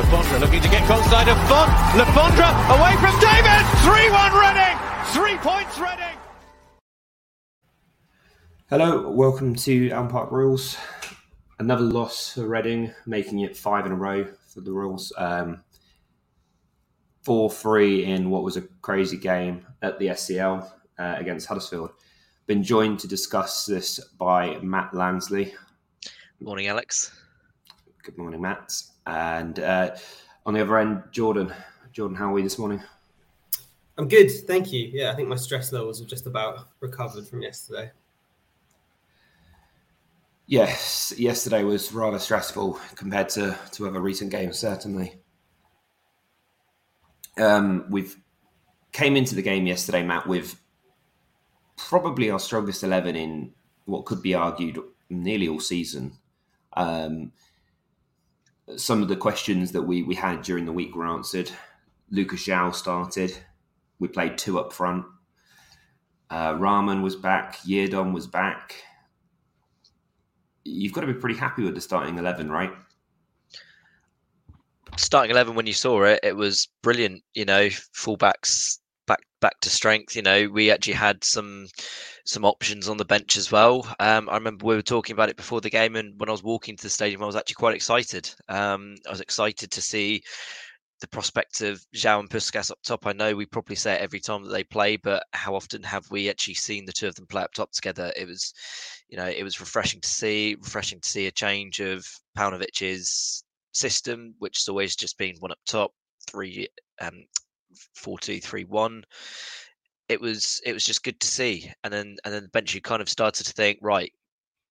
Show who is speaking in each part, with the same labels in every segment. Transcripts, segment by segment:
Speaker 1: Le Fondre looking to get close side of Font. Le Fondre away from David. 3-1 Reading. Three points Reading.
Speaker 2: Hello, welcome to Elm Park Rules. Another loss for Reading, making it five in a row for the Royals. Um, 4-3 in what was a crazy game at the SCL uh, against Huddersfield. Been joined to discuss this by Matt Lansley.
Speaker 3: Morning, Alex.
Speaker 2: Good morning, Matt. And uh, on the other end, Jordan. Jordan, how are we this morning?
Speaker 4: I'm good, thank you. Yeah, I think my stress levels have just about recovered from yesterday.
Speaker 2: Yes, yesterday was rather stressful compared to, to other recent games, certainly. Um, we've came into the game yesterday, Matt, with probably our strongest 11 in what could be argued nearly all season. Um, some of the questions that we, we had during the week were answered. Lucas João started. We played two up front. Uh, Rahman was back. Yiadom was back. You've got to be pretty happy with the starting 11, right?
Speaker 3: Starting 11, when you saw it, it was brilliant. You know, fullbacks back to strength. You know, we actually had some some options on the bench as well. Um, I remember we were talking about it before the game, and when I was walking to the stadium, I was actually quite excited. Um, I was excited to see the prospect of João and Puscas up top. I know we probably say it every time that they play, but how often have we actually seen the two of them play up top together? It was, you know, it was refreshing to see, refreshing to see a change of Paunovic's system, which has always just been one up top, three, um, four, two, three, one it was it was just good to see. And then and then the bench you kind of started to think, right,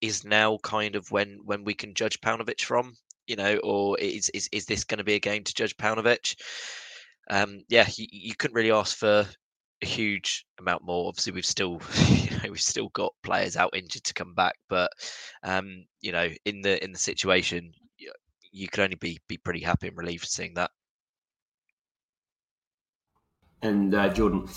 Speaker 3: is now kind of when when we can judge Paunovic from, you know, or is is is this going to be a game to judge Paunovic? Um, yeah, you, you couldn't really ask for a huge amount more. Obviously, we've still, you know, we've still got players out injured to come back, but um, you know, in the in the situation, you, you could only be be pretty happy and relieved seeing that.
Speaker 2: And uh, Jordan,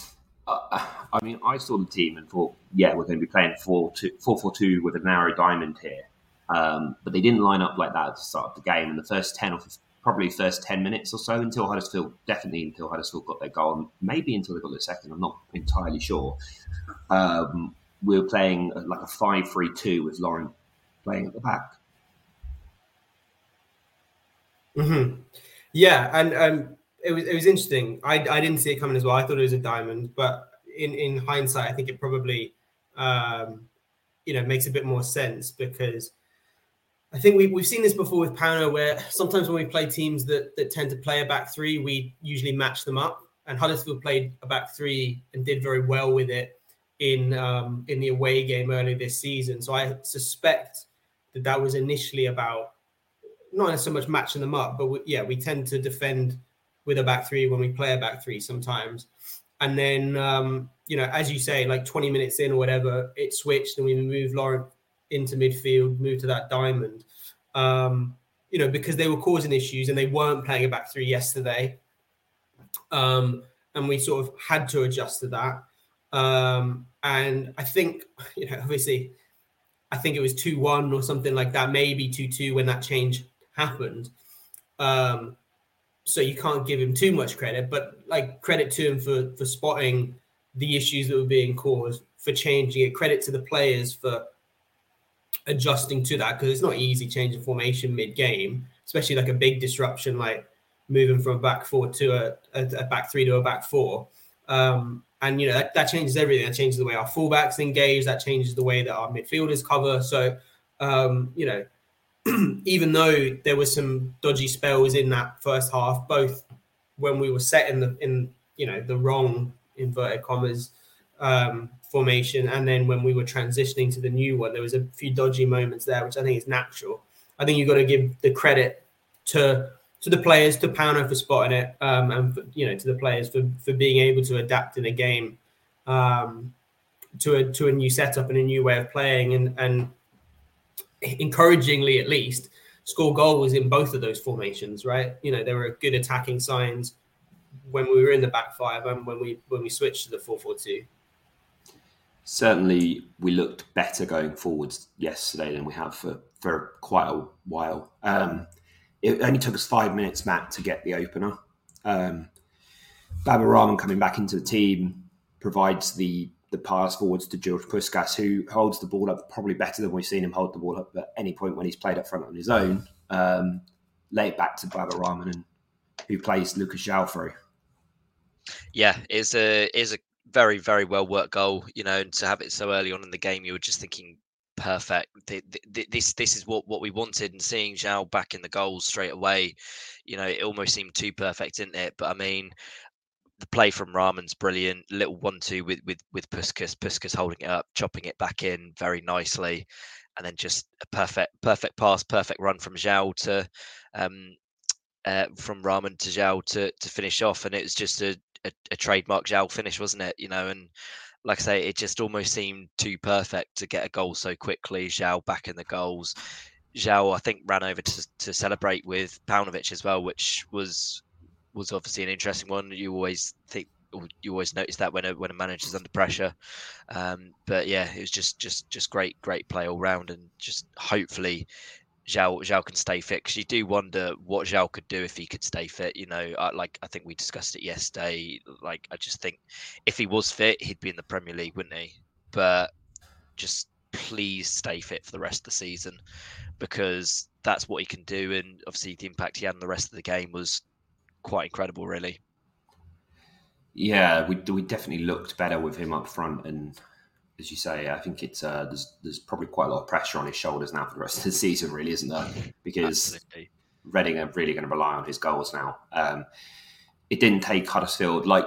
Speaker 2: uh, I mean, I saw the team and thought, yeah, we're going to be playing 4 2, 4 4 2 with a narrow diamond here. Um, but they didn't line up like that at the start of the game. In the first 10 or probably first 10 minutes or so until Huddersfield, definitely until Huddersfield got their goal, maybe until they got their second, I'm not entirely sure. Um, we were playing like a 5 3 2 with Laurent playing at the back.
Speaker 4: Mm-hmm. Yeah, and um, it was it was interesting. I, I didn't see it coming as well. I thought it was a diamond, but in in hindsight, I think it probably um, you know makes a bit more sense because I think we we've seen this before with Pauno, where sometimes when we play teams that that tend to play a back three, we usually match them up. And Huddersfield played a back three and did very well with it in um, in the away game earlier this season. So I suspect that that was initially about not so much matching them up, but we, yeah, we tend to defend with a back three when we play a back three sometimes. And then, um, you know, as you say, like 20 minutes in or whatever, it switched and we moved Laurent into midfield, moved to that diamond, um, you know, because they were causing issues and they weren't playing a back three yesterday. Um, and we sort of had to adjust to that. Um, and I think, you know, obviously, I think it was 2 1 or something like that, maybe 2 2 when that change happened. Um, so you can't give him too much credit, but like credit to him for for spotting the issues that were being caused, for changing it. Credit to the players for adjusting to that because it's not easy changing formation mid game, especially like a big disruption like moving from a back four to a, a, a back three to a back four. Um, and you know that, that changes everything. That changes the way our fullbacks engage. That changes the way that our midfielders cover. So um, you know even though there were some dodgy spells in that first half, both when we were set in the in you know the wrong inverted commas um, formation, and then when we were transitioning to the new one, there was a few dodgy moments there, which I think is natural. I think you've got to give the credit to to the players, to Pauno for spotting it, um, and for, you know to the players for for being able to adapt in a game um, to a to a new setup and a new way of playing, and and encouragingly at least score goals in both of those formations. Right, you know there were good attacking signs when we were in the back five and when we when we switched to the four four two.
Speaker 2: Certainly, we looked better going forwards yesterday than we have for, for quite a while. Um, it only took us five minutes, Matt, to get the opener. Um, Baba Rahman coming back into the team provides the the pass forwards to George Puscas, who holds the ball up probably better than we've seen him hold the ball up at any point when he's played up front on his own. Um, lay it back to Baba Rahman, and who plays Lucas João through.
Speaker 3: Yeah, it's a is a very very well worked goal. You know, and to have it so early on in the game, you were just thinking perfect. This this is what what we wanted, and seeing João back in the goals straight away, you know, it almost seemed too perfect, didn't it? But I mean, the play from Rahman's brilliant. Little one-two with with with Puscas, Puscas holding it up, chopping it back in very nicely, and then just a perfect perfect pass, perfect run from João to um, uh, from Rahman to João to to finish off, and it was just a, a, a trademark João finish, wasn't it? You know, and like I say, it just almost seemed too perfect to get a goal so quickly. João back in the goals. João, I think, ran over to, to celebrate with Paunovic as well, which was was obviously an interesting one. You always think you always notice that when a when a manager's under pressure. Um, but yeah, it was just just just great great play all round, and just hopefully João, João can stay fit because you do wonder what João could do if he could stay fit. You know, I, like I think we discussed it yesterday. Like I just think if he was fit, he'd be in the Premier League, wouldn't he? But just please stay fit for the rest of the season because that's what he can do. And obviously, the impact he had on the rest of the game was quite incredible, really.
Speaker 2: Yeah, we we definitely looked better with him up front, and as you say, I think it's uh, there's there's probably quite a lot of pressure on his shoulders now for the rest of the season, really, isn't there? Because Absolutely. Reading are really going to rely on his goals now. Um, it didn't take Huddersfield like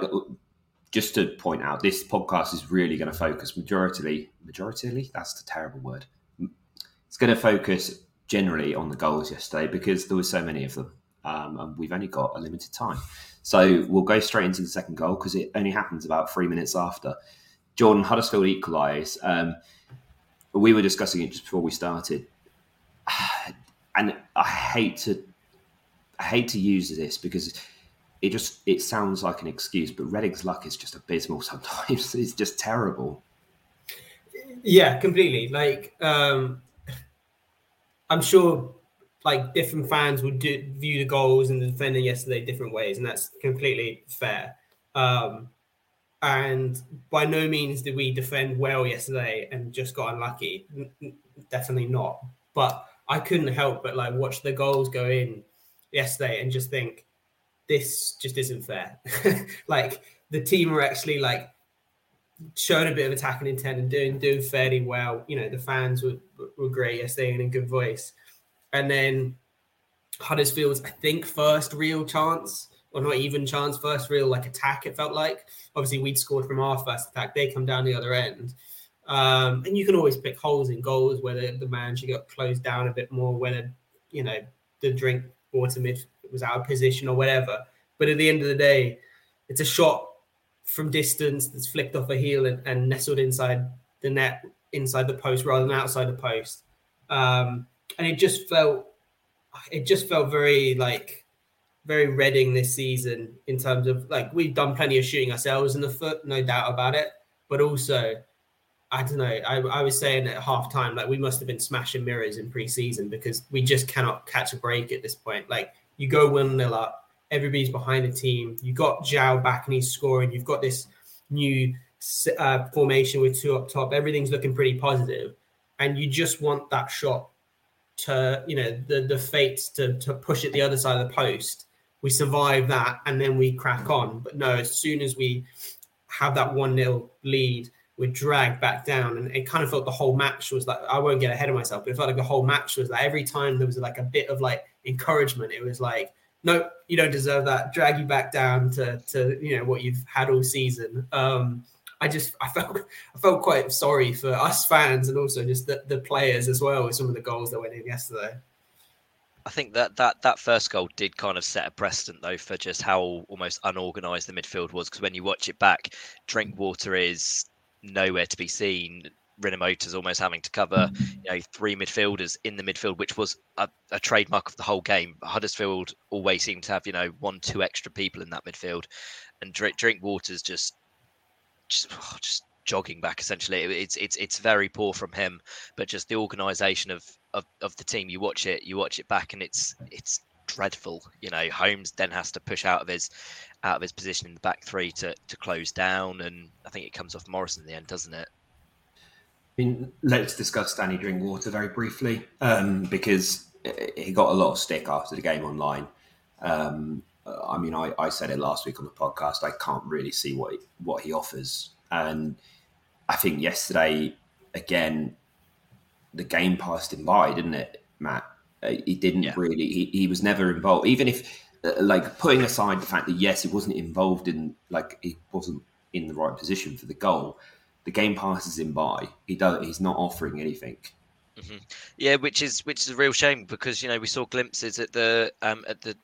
Speaker 2: just to point out this podcast is really going to focus majority majority that's the terrible word. It's going to focus generally on the goals yesterday because there were so many of them, um, and we've only got a limited time. So we'll go straight into the second goal because it only happens about three minutes after. Jordan Huddersfield equalise. Um, we were discussing it just before we started, and I hate to, I hate to use this because it just it sounds like an excuse, but Reading's luck is just abysmal sometimes. it's just terrible.
Speaker 4: Yeah, completely. Like, um, I'm sure like different fans would do, view the goals and the defending yesterday different ways, and that's completely fair. Um, and by no means did we defend well yesterday and just got unlucky. Definitely not. But I couldn't help but like watch the goals go in yesterday and just think this just isn't fair. like the team are actually like showing a bit of attacking intent and doing doing fairly well. You know, the fans were were great yesterday and in good voice. And then Huddersfield's, I think, first real chance or not even chance, first real like attack. It felt like obviously we'd scored from our first attack. They come down the other end, um, and you can always pick holes in goals whether the manager got closed down a bit more, whether you know the drink water mid was out of position or whatever. But at the end of the day, it's a shot from distance that's flicked off a heel and, and nestled inside the net, inside the post rather than outside the post. Um, and it just felt, it just felt very like very Reading this season in terms of like we've done plenty of shooting ourselves in the foot, no doubt about it. But also, I don't know. I, I was saying at half time, like we must have been smashing mirrors in preseason because we just cannot catch a break at this point. Like you go 1 nil up, everybody's behind the team. You got João back and he's scoring. You've got this new uh, formation with two up top. Everything's looking pretty positive, and you just want that shot to, you know, the the fates to to push it the other side of the post we survive that and then we crack on. But no, as soon as we have that 1 0 lead, we're dragged back down. And it kind of felt the whole match was like, I won't get ahead of myself, but it felt like the whole match was like every time there was like a bit of like encouragement, it was like, no, you don't deserve that. Drag you back down to, to you know, what you've had all season. Um, I just I felt I felt quite sorry for us fans and also just the, the players as well with some of the goals that went in yesterday.
Speaker 3: I think that that that first goal did kind of set a precedent though for just how almost unorganised the midfield was. Because when you watch it back, Drinkwater is nowhere to be seen. Rinomhota's almost having to cover, you know, three midfielders in the midfield, which was a, a, trademark of the whole game. Huddersfield always seemed to have, you know, one, two extra people in that midfield, and Drink Drinkwater's just, just, oh, just jogging back. Essentially, it's it's it's very poor from him, but just the organisation of, of of the team. You watch it, you watch it back, and it's it's dreadful. You know, Holmes then has to push out of his out of his position in the back three to to close down, and I think it comes off Morrison in the end, doesn't it?
Speaker 2: I mean, let's discuss Danny Drinkwater very briefly um, because he got a lot of stick after the game online. Um, I mean, I, I, said it last week on the podcast. I can't really see what he, what he offers, and I think yesterday again, the game passed him by, didn't it, Matt? Uh, he didn't yeah. really. He, he was never involved, even if, uh, like, putting aside the fact that yes, he wasn't involved in, like, he wasn't in the right position for the goal the game passes him by. He does. He's not offering anything.
Speaker 3: Mm-hmm. Yeah, which is which is a real shame because you know we saw glimpses at the um, at the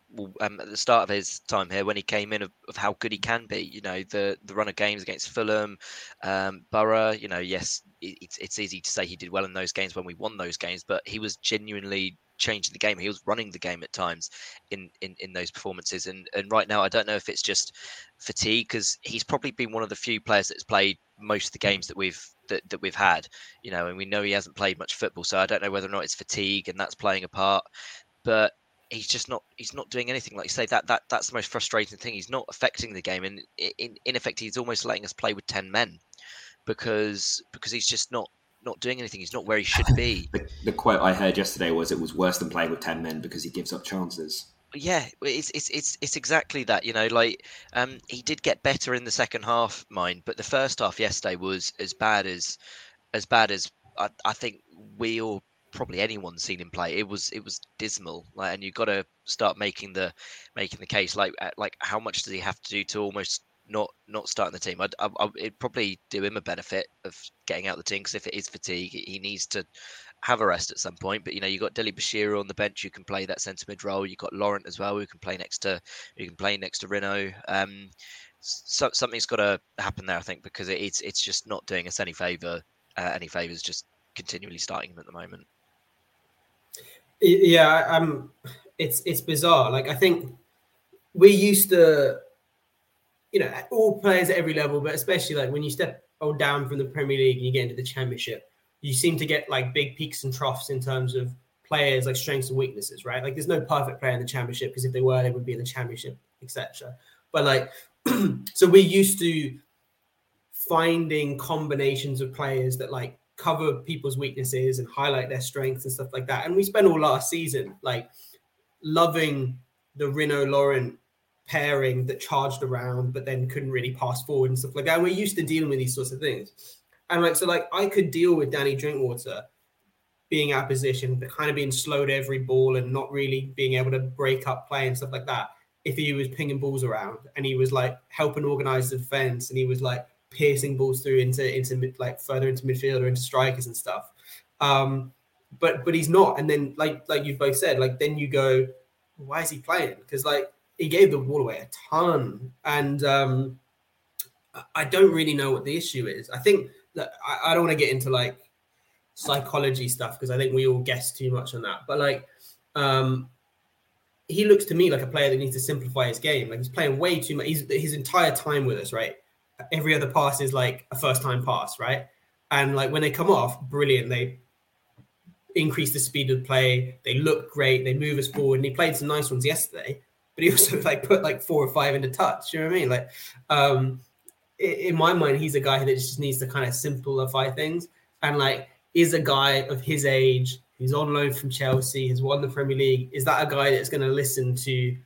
Speaker 3: um, at the start of his time here when he came in of, of, how good he can be. You know the the run of games against Fulham, um, Borough. You know, yes, it, it's it's easy to say he did well in those games when we won those games, but he was genuinely changing the game. He was running the game at times in in, in those performances. And and right now, I don't know if it's just fatigue because he's probably been one of the few players that's played most of the games that we've that, that we've had. You know, and we know he hasn't played much football, so I don't know whether or not it's fatigue and that's playing a part. But he's just not he's not doing anything like you say that that that's the most frustrating thing he's not affecting the game and in, in effect he's almost letting us play with 10 men because because he's just not not doing anything. He's not where he should be.
Speaker 2: the, the, quote I heard yesterday was, "It was worse than playing with ten men because he gives up chances."
Speaker 3: Yeah, it's it's it's it's exactly that. You know, like um, he did get better in the second half, mind, but the first half yesterday was as bad as as bad as I, I think we or probably anyone seen him play. It was it was dismal. Like, and you've got to start making the making the case. Like uh, like how much does he have to do to almost not not starting the team. I'd, I, it'd probably do him a benefit of getting out the team because if it is fatigue, he needs to have a rest at some point. But you know, you've got Dele Bashiru on the bench who can play that centre mid role. You've got Laurent as well who can play next to who can play next to Rino. Um, so something's got to happen there, I think, because it, it's it's just not doing us any favour uh, any favours just continually starting him at the moment.
Speaker 4: Yeah, um, it's it's bizarre. Like I think we used to you know, all players at every level, but especially like when you step down from the Premier League and you get into the Championship, you seem to get like big peaks and troughs in terms of players like strengths and weaknesses, right? Like there's no perfect player in the Championship because if they were, they would be in the Championship, etc. But like, so we're used to finding combinations of players that like cover people's weaknesses and highlight their strengths and stuff like that. And we spent all last season like loving the Rino Laurent pairing that charged around but then couldn't really pass forward and stuff like that. And we're used to dealing with these sorts of things. And like so, like I could deal with Danny Drinkwater being out of position, but kind of being slowed every ball and not really being able to break up play and stuff like that. If he was pinging balls around and he was like helping organize the defense and he was like piercing balls through into into like further into midfield or into strikers and stuff. Um, but but he's not. And then like like you've both said, like then you go, why is he playing? Because like he gave the ball away a ton, and um, I don't really know what the issue is. I think I, don't want to get into like psychology stuff because I think we all guess too much on that. But like, um, he looks to me like a player that needs to simplify his game. Like he's playing way too much. He's his entire time with us, right? Every other pass is like a first time pass, right? And like when they come off, brilliant. They increase the speed of play. They look great. They move us forward. And he played some nice ones yesterday but he also like put like four or five into touch. You know what I mean? Like, um, in my mind, he's a guy that just needs to kind of simplify things and like is a guy of his age. He's on loan from Chelsea. Has won the Premier League. Is that a guy that's going to listen to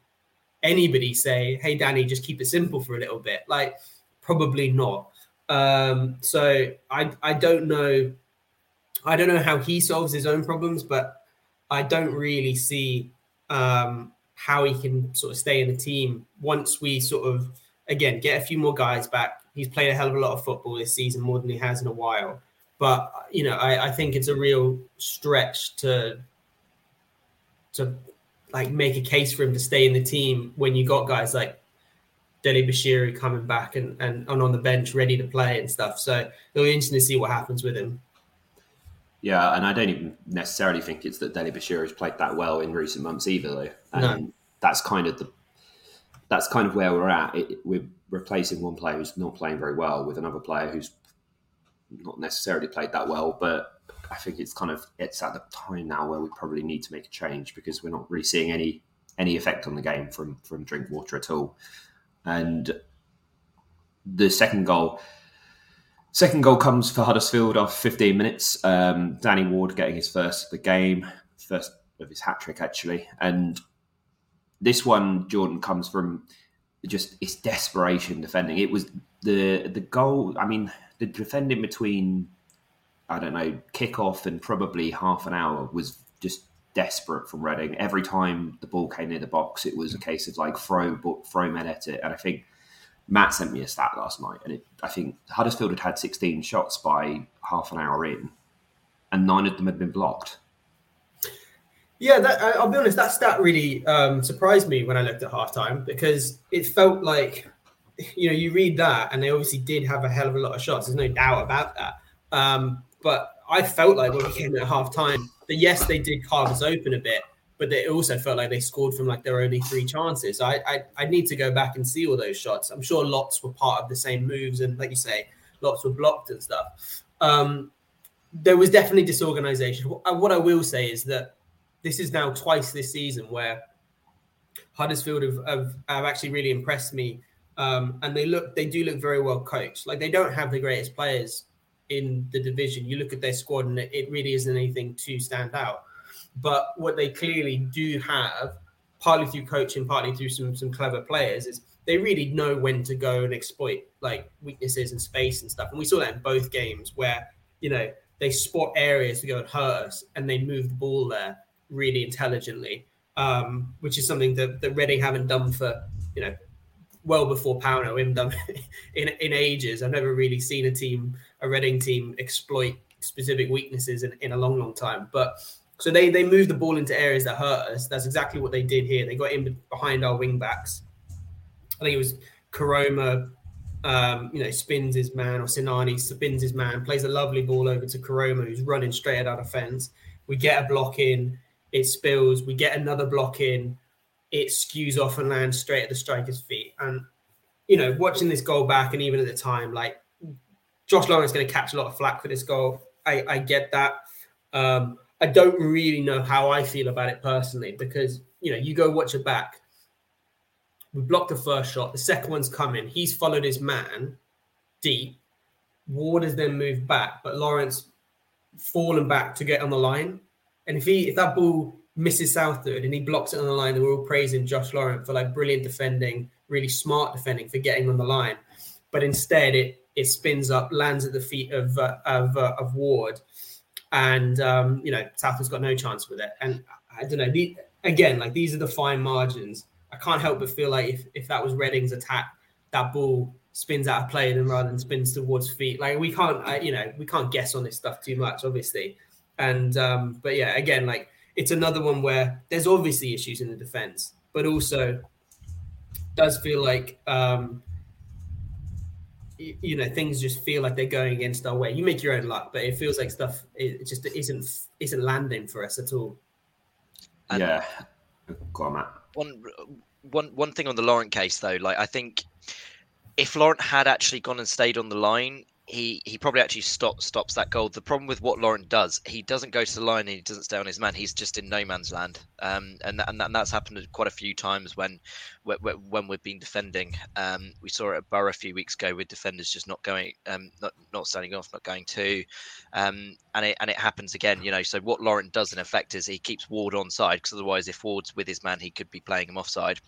Speaker 4: anybody say, "Hey, Danny, just keep it simple for a little bit"? Like, probably not. Um, so I I don't know. I don't know how he solves his own problems, but I don't really see um, how he can sort of stay in the team once we sort of again get a few more guys back. He's played a hell of a lot of football this season, more than he has in a while. But you know, I, I think it's a real stretch to to like make a case for him to stay in the team when you got guys like Dele Bashiru coming back and, and, and on the bench ready to play and stuff. So it'll be interesting to see what happens with him.
Speaker 2: Yeah, and I don't even necessarily think it's that Dele Bashiru has played that well in recent months either, though. And no. that's kind of the that's kind of where we're at. It, we're replacing one player who's not playing very well with another player who's not necessarily played that well, but I think it's kind of it's at the time now where we probably need to make a change because we're not really seeing any any effect on the game from from Drinkwater at all. And the second goal, second goal comes for Huddersfield after 15 minutes. Um, Danny Ward getting his first of the game, first of his hat trick actually, and this one Jordan comes from just it's desperation defending. It was the the goal. I mean, the defending between I don't know kickoff and probably half an hour was just desperate from Reading. Every time the ball came near the box, it was a case of like throw throw men at it. And I think Matt sent me a stat last night, and it, I think Huddersfield had had 16 shots by half an hour in, and nine of them had been blocked.
Speaker 4: Yeah, that, I'll be honest. That stat really um, surprised me when I looked at halftime because it felt like, you know, you read that and they obviously did have a hell of a lot of shots. There's no doubt about that. Um, but I felt like when we came at halftime that yes, they did carve us open a bit, but it also felt like they scored from like their only three chances. I, I I need to go back and see all those shots. I'm sure lots were part of the same moves, and like you say, lots were blocked and stuff. Um, there was definitely disorganization. What I will say is that this is now twice this season where Huddersfield have, have, have actually really impressed me. Um, and they look, they do look very well coached. Like they don't have the greatest players in the division. You look at their squad, and it, it really isn't anything to stand out. But what they clearly do have, partly through coaching, partly through some some clever players, is they really know when to go and exploit like weaknesses and space and stuff. And we saw that in both games where you know they spot areas to go and hurt us, and they move the ball there really intelligently, um, which is something that, that Reading haven't done for, you know, well before Pauno. Haven't done in, in ages. I've never really seen a team, a Reading team, exploit specific weaknesses in, in a long, long time. But so they they moved the ball into areas that hurt us. That's exactly what they did here. They got in behind our wing backs. I think it was Koroma, um, you know, spins his man, or Sinani spins his man, plays a lovely ball over to Koroma, who's running straight at our defence. We get a block in it spills, we get another block in, it skews off and lands straight at the striker's feet. And, you know, watching this goal back and even at the time, like Josh Laurent is going to catch a lot of flack for this goal. I, I get that. Um, I don't really know how I feel about it personally because, you know, you go watch it back. We blocked the first shot. The second one's coming. He's followed his man deep. Ward has then moved back, but Laurent fallen back to get on the line. And if he if that ball misses Southwood and he blocks it on the line, then we're all praising Josh Laurent for like brilliant defending, really smart defending for getting on the line. But instead, it it spins up, lands at the feet of uh, of, uh, of Ward, and um, you know Southwood's got no chance with it. And I don't know. The, again, like these are the fine margins. I can't help but feel like if, if that was Reading's attack, that ball spins out of play then rather than spins towards feet. Like we can't, you know, we can't guess on this stuff too much, obviously. And um, but yeah, again, like it's another one where there's obviously issues in the defense, but also does feel like um, you, you know things just feel like they're going against our way. You make your own luck, but it feels like stuff it just isn't isn't landing for us at all.
Speaker 2: And yeah, go on, Matt.
Speaker 3: One one one thing on the Laurent case though, like I think if Laurent had actually gone and stayed on the line, he he probably actually stops stops that goal. The problem with what Laurent does, he doesn't go to the line and he doesn't stay on his man. He's just in no man's land, um, and and, and that's happened quite a few times when when we've been defending. Um, we saw it at Borough a few weeks ago with defenders just not going, um, not not standing off, not going to, um, and it and it happens again. You know, so what Laurent does in effect is he keeps Ward on side because otherwise, if Ward's with his man, he could be playing him offside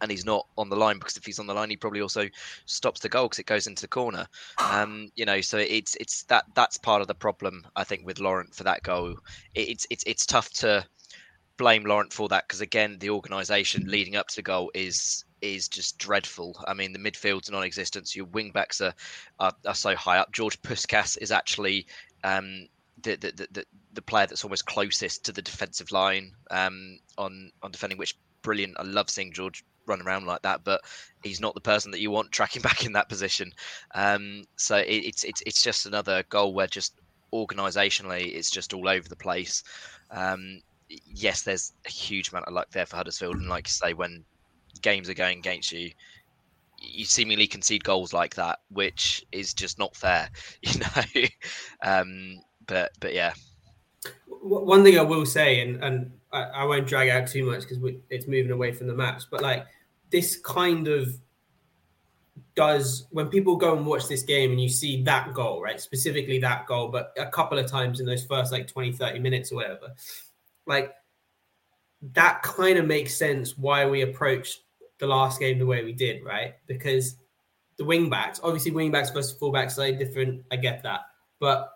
Speaker 3: and he's not on the line because if he's on the line, he probably also stops the goal because it goes into the corner. Um, you know, so it's it's that that's part of the problem I think with Laurent for that goal. It's it's it's tough to blame Laurent for that because again, the organisation leading up to the goal is is just dreadful. I mean, the midfield's non-existent. Your wing backs are, are, are so high up. George Puscas is actually um, the, the, the, the player that's almost closest to the defensive line um, on on defending, which brilliant. I love seeing George run around like that, but he's not the person that you want tracking back in that position. Um, so it, it's it's it's just another goal where just organisationally it's just all over the place. Um, yes, there's a huge amount of luck there for Huddersfield, and like you say, when games are going against you, you seemingly concede goals like that, which is just not fair, you know. um, but but yeah.
Speaker 4: One thing I will say, and and I, I won't drag out too much because it's moving away from the match, but like this kind of does when people go and watch this game and you see that goal, right? Specifically that goal, but a couple of times in those first like 20, 30 minutes or whatever, like that kind of makes sense why we approached the last game the way we did, right? Because the wing backs, obviously wing backs versus fullbacks slightly different. I get that. But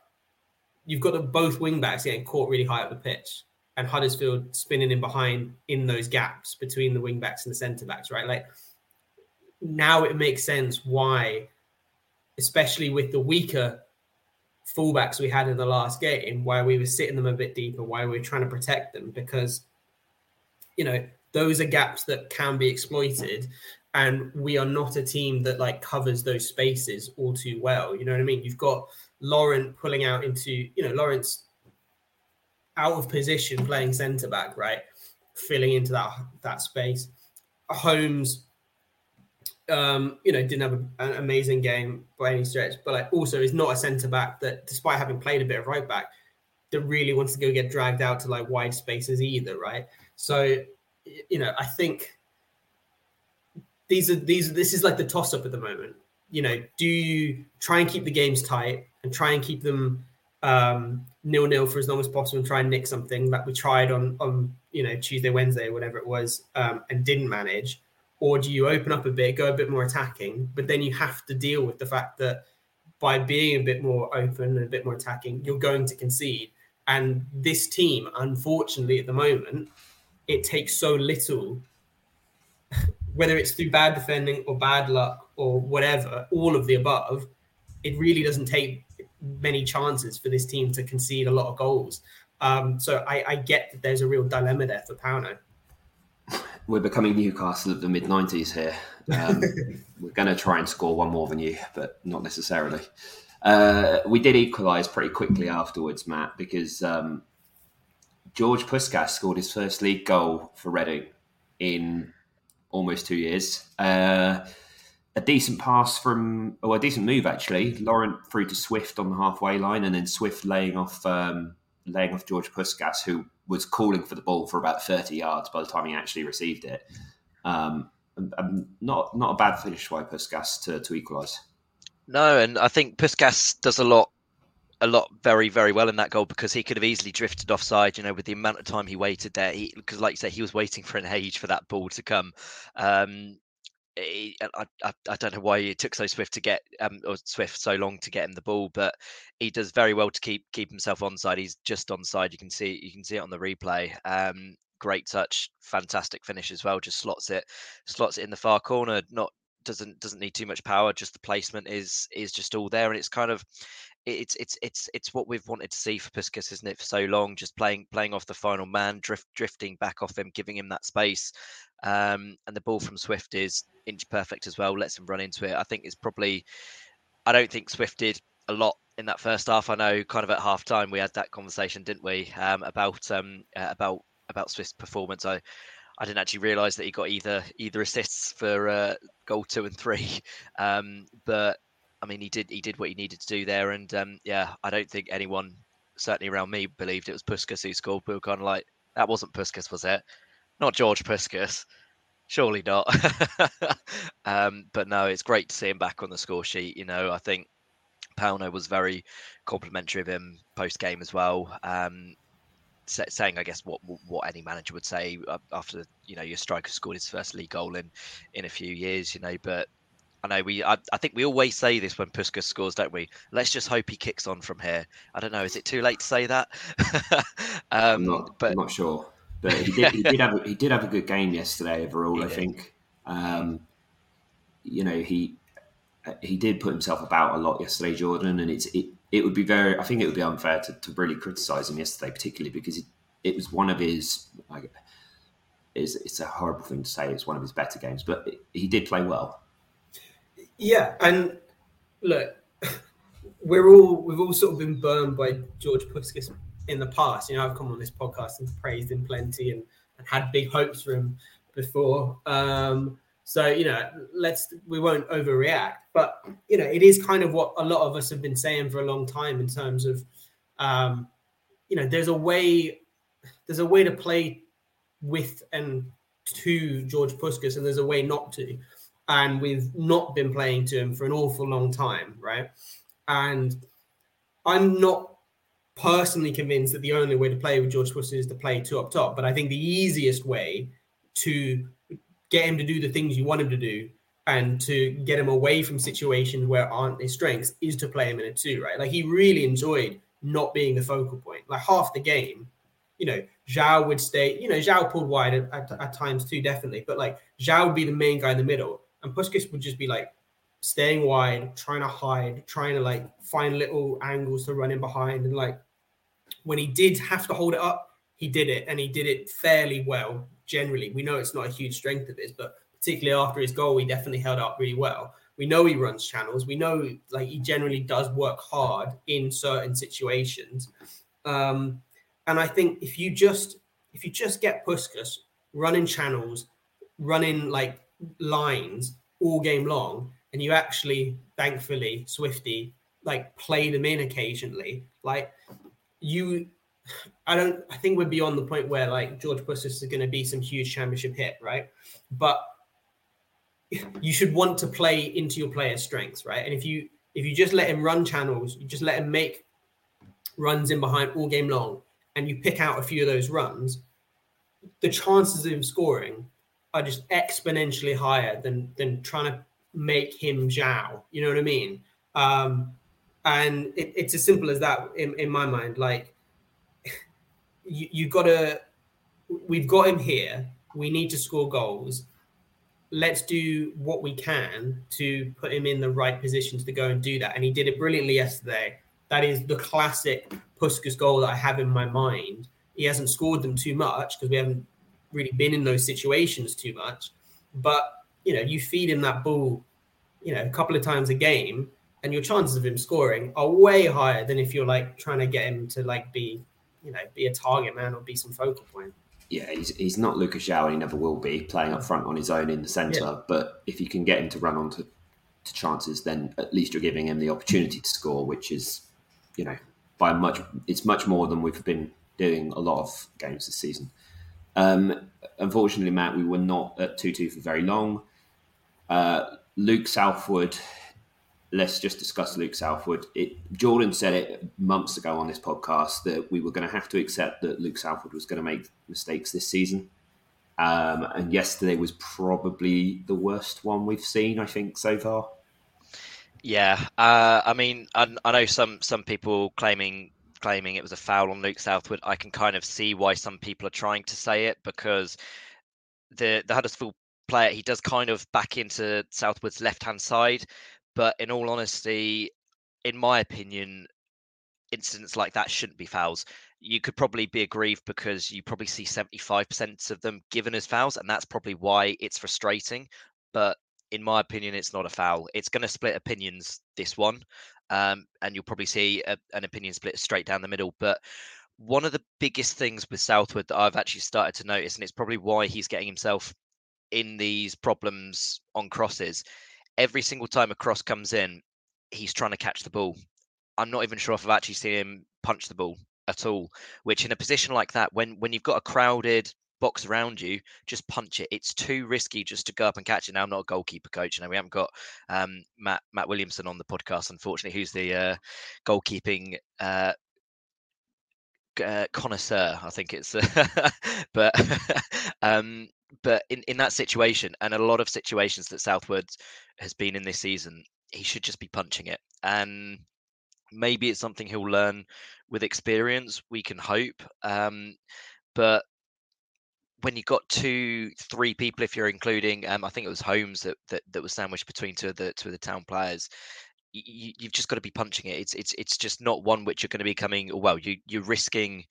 Speaker 4: you've got the, both wing backs getting caught really high up the pitch and Huddersfield spinning in behind in those gaps between the wing backs and the centre backs, right? Like now it makes sense why, especially with the weaker fullbacks we had in the last game, why we were sitting them a bit deeper, why we were trying to protect them, because you know those are gaps that can be exploited and we are not a team that like covers those spaces all too well you know what i mean you've got Laurent pulling out into you know Laurent out of position playing centre back right? Filling into that that space. Holmes um you know didn't have a, an amazing game by any stretch but like also is not a centre back that despite having played a bit of right back that really wants to go get dragged out to like wide spaces either right? So you know, I think these are these this is like the toss up at the moment. You know, do you try and keep the games tight and try and keep them um, nil nil for as long as possible and try and nick something that we tried on on you know Tuesday, Wednesday, whatever it was, um, and didn't manage, or do you open up a bit, go a bit more attacking, but then you have to deal with the fact that by being a bit more open and a bit more attacking, you're going to concede. And this team, unfortunately, at the moment, it takes so little, whether it's through bad defending or bad luck or whatever, all of the above, it really doesn't take many chances for this team to concede a lot of goals. Um, so I, I, get that there's a real dilemma there for Pauno.
Speaker 2: We're becoming Newcastle of the mid 90s here. Um, we're going to try and score one more than you, but not necessarily. Uh, we did equalise pretty quickly afterwards, Matt, because um, George Puscas scored his first league goal for Reading in almost two years. Uh, a decent pass from, or a decent move actually. Laurent through to Swift on the halfway line, and then Swift laying off, um, laying off George Puscas, who was calling for the ball for about thirty yards by the time he actually received it. Um, not not a bad finish by Puscas to, to equalise.
Speaker 3: No, and I think Puscas does a lot a lot very very well in that goal because he could have easily drifted offside you know with the amount of time he waited there because like you say he was waiting for an age for that ball to come um I, I, I, don't know why it took so swift to get um or swift so long to get him the ball but he does very well to keep keep himself onside. He's just onside. You can see you can see it on the replay. Um great touch fantastic finish as well. Just slots it slots it in the far corner. Not doesn't doesn't need too much power. Just the placement is is just all there and it's kind of it's it's it's it's what we've wanted to see for Puscas, isn't it, for so long? Just playing playing off the final man, drift drifting back off him, giving him that space. Um, and the ball from Swift is inch perfect as well. Lets him run into it. I think it's probably. I don't think Swift did a lot in that first half. I know, kind of at half time, we had that conversation, didn't we, um, about um, uh, about about Swift's performance. I I didn't actually realise that he got either either assists for uh, goal two and three, um, but I mean, he did he did what he needed to do there, and um, yeah, I don't think anyone, certainly around me, believed it was Puscas who scored. We were kind of like, that wasn't Puscas, was it? Not George Puscas, Surely not. um, but no, it's great to see him back on the score sheet. You know, I think Pauno was very complimentary of him post game as well. Um, saying, I guess, what what any manager would say uh, after you know your striker scored his first league goal in in a few years. You know, but I know we. I, I, think we always say this when Puscas scores, don't we? Let's just hope he kicks on from here. I don't know. Is it too late to say that?
Speaker 2: um, I'm not. But, I'm not sure. But he did. he did have. A, he did have a good game yesterday overall. I think. Um, you know he he did put himself about a lot yesterday, Jordan, and it's it. it would be very. I think it would be unfair to, to really criticise him yesterday, particularly because it, it was one of his. Like, it's, it's a horrible thing to say. It's one of his better games, but he did play well.
Speaker 4: Yeah, and look, we're all we've all sort of been burned by George Puscas in the past. You know, I've come on this podcast and praised him plenty and, and had big hopes for him before. Um, so you know, let's we won't overreact, but you know, it is kind of what a lot of us have been saying for a long time in terms of, um, you know, there's a way, there's a way to play with and to George Puscas, and there's a way not to, and we've not been playing to him for an awful long time, right? And I'm not personally convinced that the only way to play with George Puscas is to play two up top, but I think the easiest way to get him to do the things you want him to do and to get him away from situations where aren't his strengths is to play him in a two, right? Like he really enjoyed not being the focal point. Like half the game, you know, João would stay, you know, João pulled wide at, at, at, times too, definitely, but like João would be the main guy in the middle, and Puscas would just be like staying wide, trying to hide, trying to like find little angles to run in behind. And like when he did have to hold it up, he did it and he did it fairly well generally. We know it's not a huge strength of his, but particularly after his goal, he definitely held up really well. We know he runs channels. We know like he generally does work hard in certain situations. Um, and I think if you just if you just get Puscas running channels, running like lines all game long, and you actually, thankfully, Swifty like play them in occasionally, like you I don't. I think we're beyond the point where like George Puscas is going to be some huge championship hit, right? But you should want to play into your player's strengths, right? And if you if you just let him run channels, you just let him make runs in behind all game long, and you pick out a few of those runs, the chances of him scoring are just exponentially higher than than trying to make him João. You know what I mean? Um, and it, it's as simple as that in, in my mind. Like you, you got to, we've got him here. We need to score goals. Let's do what we can to put him in the right positions to go and do that. And he did it brilliantly yesterday. That is the classic Puscas goal that I have in my mind. He hasn't scored them too much because we haven't really been in those situations too much. But you know, you feed him that ball, you know, a couple of times a game, and your chances of him scoring are way higher than if you're like trying to get him to like be you know, be a target man or be some focal point.
Speaker 2: Yeah, he's, he's not Lucas João and he never will be playing up front on his own in the centre. Yeah. But if you can get him to run onto to chances, then at least you're giving him the opportunity to score, which is, you know, by much it's much more than we've been doing a lot of games this season. Um, unfortunately, Matt, we were not at two two for very long. Uh, Luke Southwood let's just discuss Luke Southwood. It, Jordan said it months ago on this podcast that we were going to have to accept that Luke Southwood was going to make mistakes this season. Um, and yesterday was probably the worst one we've seen, I think, so far.
Speaker 3: Yeah, uh, I mean, I, I, know some some people claiming claiming it was a foul on Luke Southwood. I can kind of see why some people are trying to say it because the the Huddersfield player he does kind of back into Southwood's left hand side, but in all honesty, in my opinion, incidents like that shouldn't be fouls. You could probably be aggrieved because you probably see 75% of them given as fouls, and that's probably why it's frustrating. But in my opinion, it's not a foul. It's going to split opinions, this one. Um, and you'll probably see a, an opinion split straight down the middle. But one of the biggest things with Southwood that I've actually started to notice, and it's probably why he's getting himself in these problems on crosses, every single time a cross comes in, he's trying to catch the ball. I'm not even sure if I've actually seen him punch the ball at all. Which in a position like that, when when you've got a crowded box around you, just punch it. It's too risky just to go up and catch it. Now I'm not a goalkeeper coach. Now we haven't got um, Matt Matt Williamson on the podcast, unfortunately, who's the uh, goalkeeping uh, uh, connoisseur, I think it's. but um, but in, in that situation, and a lot of situations that Southwood has been in this season, he should just be punching it. And maybe it's something he'll learn with experience. We can hope. Um, but when you've got two, three people, if you're including, um, I think it was Holmes that, that, that was sandwiched between two of the two of the town players. you, have just got to be punching it. It's it's it's just not one which you're going to be coming. Well, you you're risking,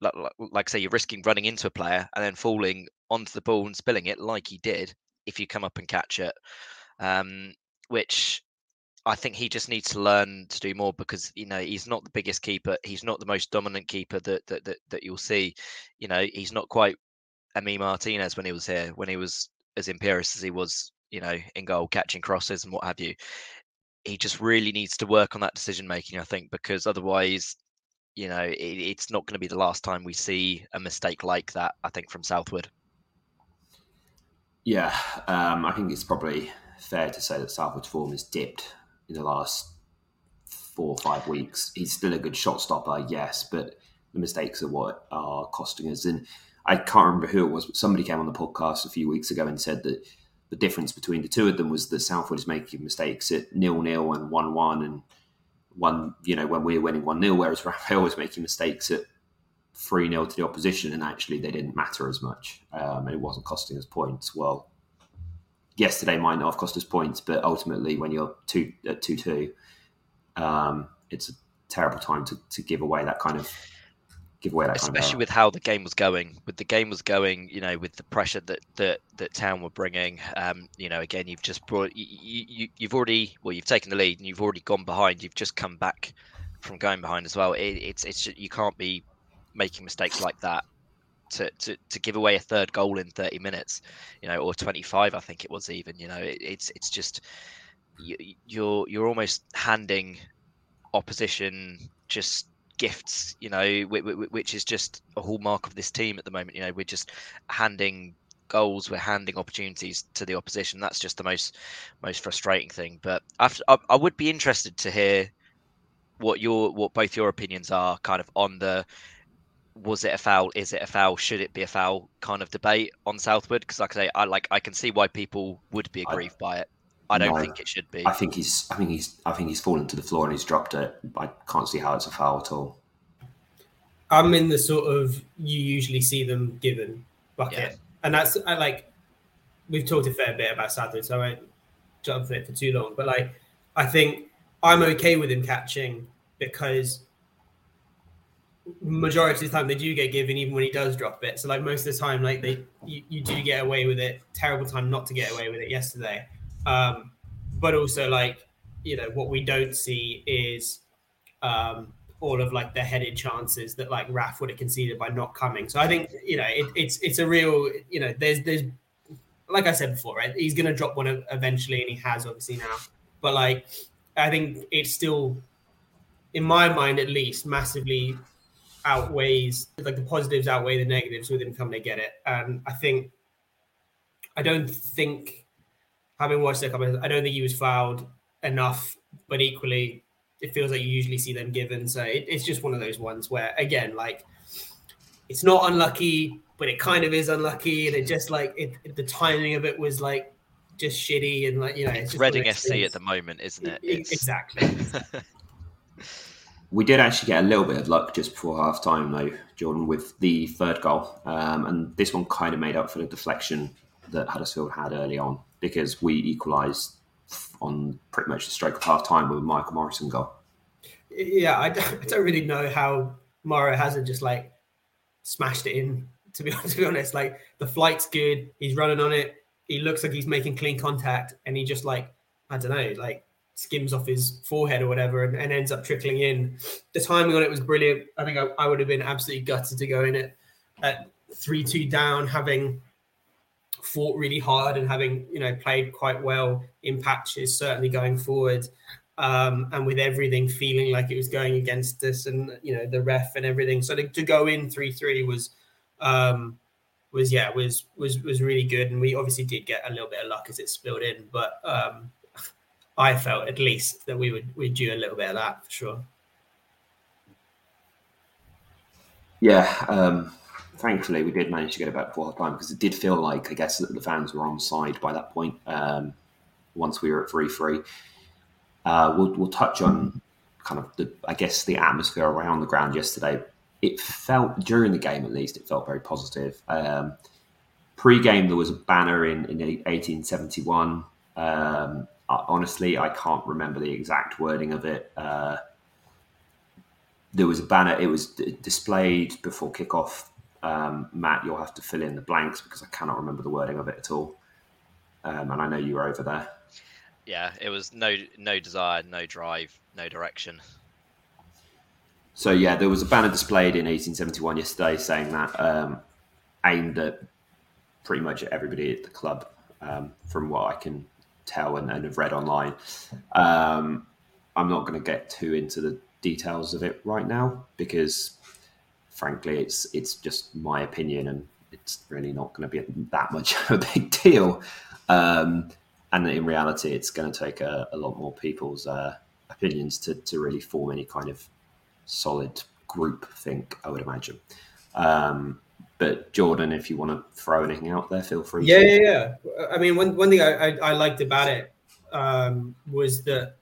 Speaker 3: like, like I say, you're risking running into a player and then falling onto the ball and spilling it like he did if you come up and catch it. Um, which I think he just needs to learn to do more because you know he's not the biggest keeper. He's not the most dominant keeper that that that, that you'll see. You know, he's not quite Emi Martinez when he was here, when he was as imperious as he was, you know, in goal, catching crosses and what have you. He just really needs to work on that decision making, I think, because otherwise, you know, it, it's not going to be the last time we see a mistake like that. I think from Southwood.
Speaker 2: Yeah, um, I think it's probably fair to say that Southwood's form has dipped in the last four or five weeks. He's still a good shot stopper, yes, but the mistakes are what are costing us. And I can't remember who it was, but somebody came on the podcast a few weeks ago and said that the difference between the two of them was that Southwood is making mistakes at nil nil and one one and one, you know, when we were winning one 0 whereas Rafael was making mistakes at three 0 to the opposition, and actually they didn't matter as much, um, and it wasn't costing us points. Well, yesterday might not have cost us points, but ultimately, when you're two at two two, um, it's a terrible time to, to give away that kind of give away that
Speaker 3: especially
Speaker 2: kind of
Speaker 3: with how the game was going. With the game was going you know with the pressure that that that town were bringing um you know again you've just brought you, you you've already well you've taken the lead and you've already gone behind. You've just come back from going behind as well. It, it's it's you can't be making mistakes like that to, to, to give away a third goal in 30 minutes, you know, or 25, I think it was even, you know, it, it's, it's just, you, you're, you're almost handing opposition just gifts, you know, which is just a hallmark of this team at the moment. You know, we're just handing goals, we're handing opportunities to the opposition. That's just the most most frustrating thing. But after, I, I would be interested to hear what your what both your opinions are, kind of on the was it a foul? Is it a foul? Should it be a foul? Kind of debate on Southwood because, like I say, I like I can see why people would be aggrieved I, by it. I don't no, think it should be.
Speaker 2: I think he's. I think he's. I think he's fallen to the floor and he's dropped it. I can't see how it's a foul at all.
Speaker 4: I'm in the sort of you usually see them given bucket, yeah. and that's I like. We've talked a fair bit about Southwood, so I won't jump for it for too long. But like, I think I'm okay with him catching because majority of the time they do get given even when he does drop it so like most of the time like they you, you do get away with it terrible time not to get away with it yesterday um but also like you know what we don't see is um all of like the headed chances that like Raf would have conceded by not coming so i think you know it, it's it's a real you know there's there's like i said before right he's gonna drop one eventually and he has obviously now but like i think it's still in my mind at least massively outweighs like the positives outweigh the negatives with him coming to get it. And I think I don't think having watched a couple, I don't think he was fouled enough, but equally it feels like you usually see them given. So it, it's just one of those ones where again, like it's not unlucky, but it kind of is unlucky, and it just like it, it the timing of it was like just shitty and like you know
Speaker 3: it's, it's Reading SC at the moment, isn't it?
Speaker 4: It's... Exactly.
Speaker 2: We did actually get a little bit of luck just before half time, though, Jordan, with the third goal. Um, and this one kind of made up for the deflection that Huddersfield had early on because we equalised on pretty much the stroke of half time with Michael Morrison goal.
Speaker 4: Yeah, I don't, I don't really know how Morrow hasn't just like smashed it in. To be, honest, to be honest, like the flight's good, he's running on it, he looks like he's making clean contact, and he just like I don't know, like skims off his forehead or whatever and, and, ends up trickling in. The timing on it was brilliant. I think I, I would have been absolutely gutted to go in it at 3 2 down, having fought really hard and having, you know, played quite well in patches, certainly going forward. Um, and with everything feeling like it was going against us and, you know, the ref and everything. So to, to go in 3 3 was. Um, was yeah was was was really good and we obviously did get a little bit of luck as it spilled in but um I felt at least that we would we'd do a little bit of that for sure.
Speaker 2: Yeah, um, thankfully we did manage to get before half time because it did feel like I guess that the fans were on side by that point. Um, once we were at three three, uh, we'll we'll touch on kind of the I guess the atmosphere around the ground yesterday. It felt during the game at least it felt very positive. Um, pre-game there was a banner in in 1871. Um, honestly, I can't remember the exact wording of it. Uh, there was a banner. It was d- displayed before kickoff. Um, Matt, you'll have to fill in the blanks because I cannot remember the wording of it at all. Um, and I know you were over there.
Speaker 3: Yeah, it was no no desire, no drive, no direction.
Speaker 2: So yeah, there was a banner displayed in 1871 yesterday saying that um, aimed at pretty much everybody at the club, um, from what I can tell and, and have read online. Um, I'm not going to get too into the details of it right now because, frankly, it's it's just my opinion and it's really not going to be that much of a big deal. Um, and in reality, it's going to take a, a lot more people's uh, opinions to, to really form any kind of solid group think, I would imagine. Um, but Jordan, if you want to throw anything out there, feel free.
Speaker 4: Yeah, to. yeah, yeah. I mean, one one thing I, I, I liked about it um, was that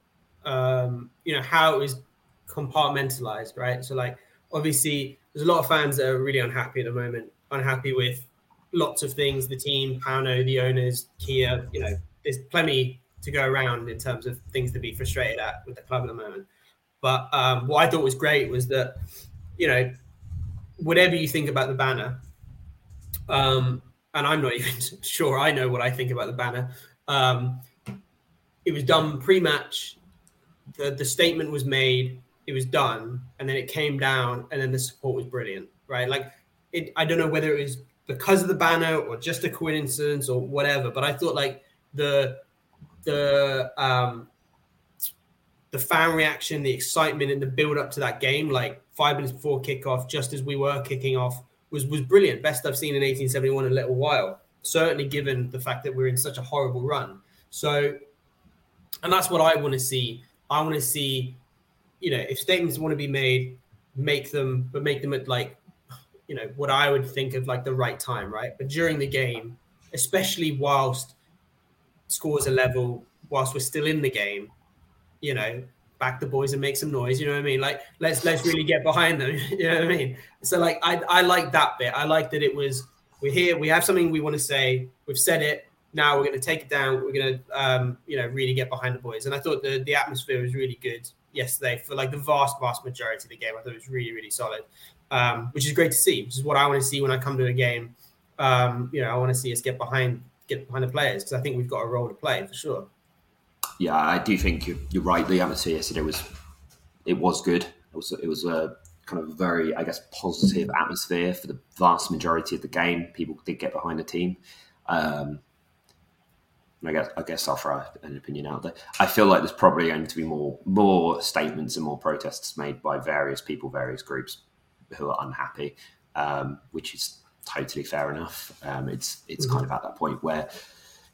Speaker 4: um, you know how it was compartmentalized, right? So like, obviously, there's a lot of fans that are really unhappy at the moment, unhappy with lots of things. The team, Pano, the owners, Kia. You know, there's plenty to go around in terms of things to be frustrated at with the club at the moment. But um, what I thought was great was that, you know, whatever you think about the banner, um, and I'm not even sure I know what I think about the banner. Um, it was done pre-match. The the statement was made. It was done, and then it came down, and then the support was brilliant, right? Like, it. I don't know whether it was because of the banner or just a coincidence or whatever, but I thought like the the um the fan reaction, the excitement, and the build up to that game, like five minutes before kickoff, just as we were kicking off, was was brilliant. Best I've seen in 1871 in a little while. Certainly, given the fact that we're in such a horrible run. So, and that's what I want to see. I want to see, you know, if statements want to be made, make them, but make them at like, you know, what I would think of like the right time, right? But during the game, especially whilst scores are level, whilst we're still in the game, you know, back the boys and make some noise. You know what I mean? Like let's let's really get behind them. you know what I mean? So like I I like that bit. I like that it was we're here. We have something we want to say. We've said it. Now we're going to take it down. We're going to um, you know really get behind the boys. And I thought the the atmosphere was really good yesterday for like the vast vast majority of the game. I thought it was really really solid, um, which is great to see. Which is what I want to see when I come to a game. Um, you know, I want to see us get behind get behind the players because I think we've got a role to play for sure
Speaker 2: yeah, I do think you're, you're right. The atmosphere yesterday was it was good. It was it was a kind of very I guess positive atmosphere for the vast majority of the game. People did get behind the team. Um, I guess I guess I'll throw an opinion out there. I feel like there's probably going to be more more statements and more protests made by various people, various groups who are unhappy, um, which is totally fair enough. Um, it's it's mm-hmm. kind of at that point where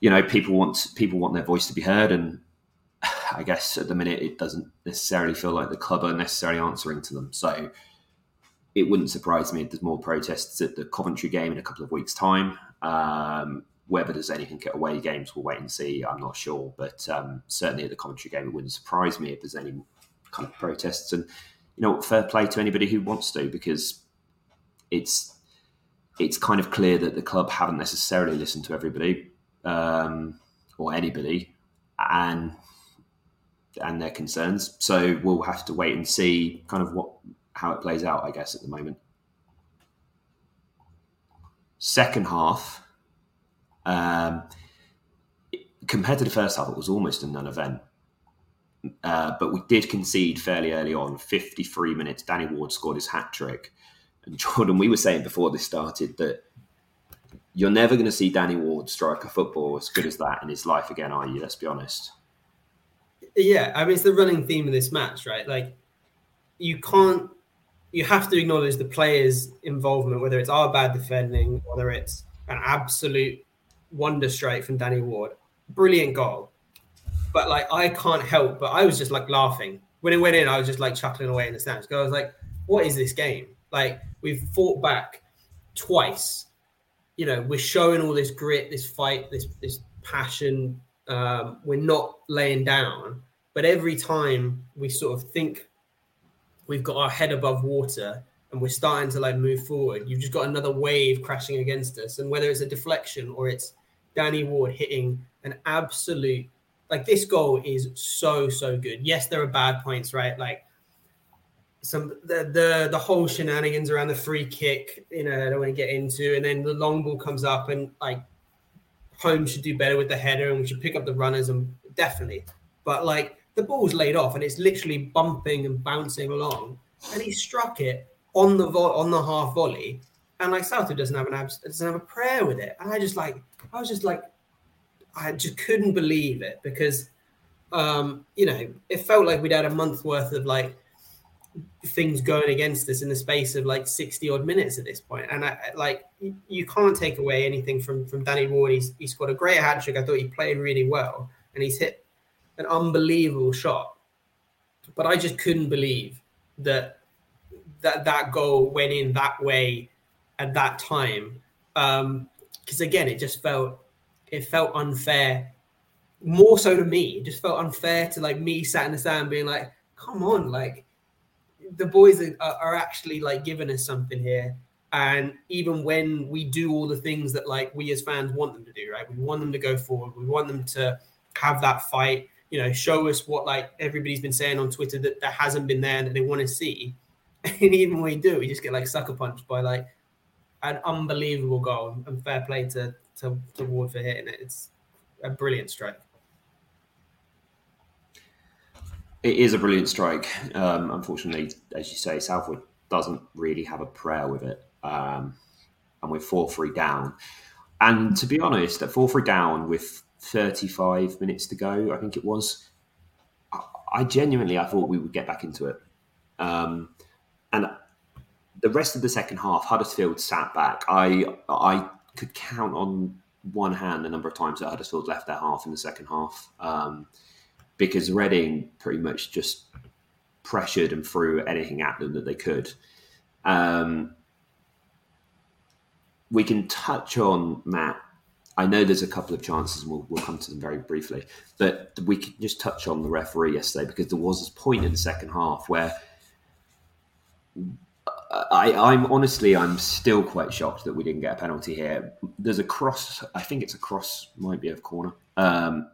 Speaker 2: you know people want people want their voice to be heard, and I guess at the minute it doesn't necessarily feel like the club are necessarily answering to them. So it wouldn't surprise me if there's more protests at the Coventry game in a couple of weeks' time. Um, whether there's anything at away games, we'll wait and see. I'm not sure, but um, certainly at the Coventry game, it wouldn't surprise me if there's any kind of protests. And you know, fair play to anybody who wants to, because it's it's kind of clear that the club haven't necessarily listened to everybody um, or anybody, and and their concerns. So we'll have to wait and see kind of what how it plays out, I guess, at the moment. Second half, um, compared to the first half, it was almost a non-event. Uh, but we did concede fairly early on. 53 minutes, Danny Ward scored his hat trick. And Jordan, we were saying before this started that you're never going to see Danny Ward strike a football as good as that in his life again, are you? Let's be honest.
Speaker 4: Yeah, I mean it's the running theme of this match, right? Like you can't you have to acknowledge the players' involvement, whether it's our bad defending, whether it's an absolute wonder straight from Danny Ward. Brilliant goal. But like I can't help but I was just like laughing. When it went in, I was just like chuckling away in the stands. Because I was like, what is this game? Like we've fought back twice. You know, we're showing all this grit, this fight, this this passion, um, we're not laying down. But every time we sort of think we've got our head above water and we're starting to like move forward, you've just got another wave crashing against us. And whether it's a deflection or it's Danny Ward hitting an absolute like this goal is so so good. Yes, there are bad points, right? Like some the the the whole shenanigans around the free kick, you know, I don't want to get into, and then the long ball comes up, and like home should do better with the header, and we should pick up the runners, and definitely, but like the ball's laid off, and it's literally bumping and bouncing along, and he struck it on the vo- on the half volley, and like Southwood doesn't have an abs- doesn't have a prayer with it, and I just like I was just like I just couldn't believe it because um, you know it felt like we'd had a month worth of like things going against us in the space of like 60 odd minutes at this point. And I like you can't take away anything from from Danny Ward. He's he scored a great hat trick I thought he played really well and he's hit an unbelievable shot. But I just couldn't believe that that that goal went in that way at that time um because again it just felt it felt unfair more so to me. It just felt unfair to like me sat in the stand being like come on like the boys are, are actually like giving us something here. And even when we do all the things that like we as fans want them to do right? We want them to go forward. We want them to have that fight you know show us what like everybody's been saying on twitter that that hasn't been there that they want to see. And even when we do we just get like sucker punched by like an unbelievable goal and fair play to to, to Ward for hitting it it's a brilliant strike
Speaker 2: It is a brilliant strike. Um, unfortunately, as you say, Southwood doesn't really have a prayer with it. Um, and we're 4 3 down. And to be honest, at 4 3 down with 35 minutes to go, I think it was, I, I genuinely I thought we would get back into it. Um, and the rest of the second half, Huddersfield sat back. I I could count on one hand the number of times that Huddersfield left their half in the second half. Um, because Reading pretty much just pressured and threw anything at them that they could. Um, we can touch on Matt. I know there's a couple of chances, and we'll, we'll come to them very briefly, but we can just touch on the referee yesterday because there was this point in the second half where I, I'm honestly, I'm still quite shocked that we didn't get a penalty here. There's a cross, I think it's a cross, might be a corner. Um,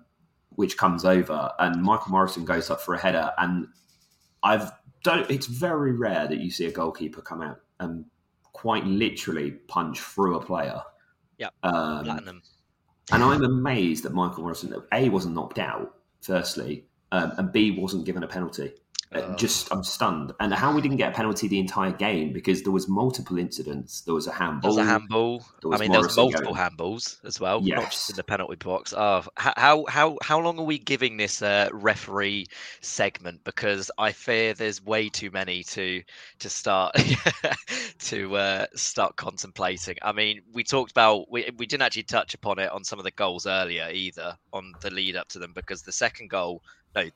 Speaker 2: which comes over, and Michael Morrison goes up for a header. And I've don't. It's very rare that you see a goalkeeper come out and quite literally punch through a player.
Speaker 3: Yeah,
Speaker 2: um,
Speaker 3: platinum.
Speaker 2: and I'm amazed that Michael Morrison a wasn't knocked out. Firstly, um, and B wasn't given a penalty. Uh, just I'm stunned, and how we didn't get a penalty the entire game because there was multiple incidents. There was a handball.
Speaker 3: There was a handball. I mean, there was multiple going. handballs as well, yes. not just in the penalty box. Oh, how how how long are we giving this uh, referee segment? Because I fear there's way too many to to start to uh, start contemplating. I mean, we talked about we we didn't actually touch upon it on some of the goals earlier either on the lead up to them because the second goal, no,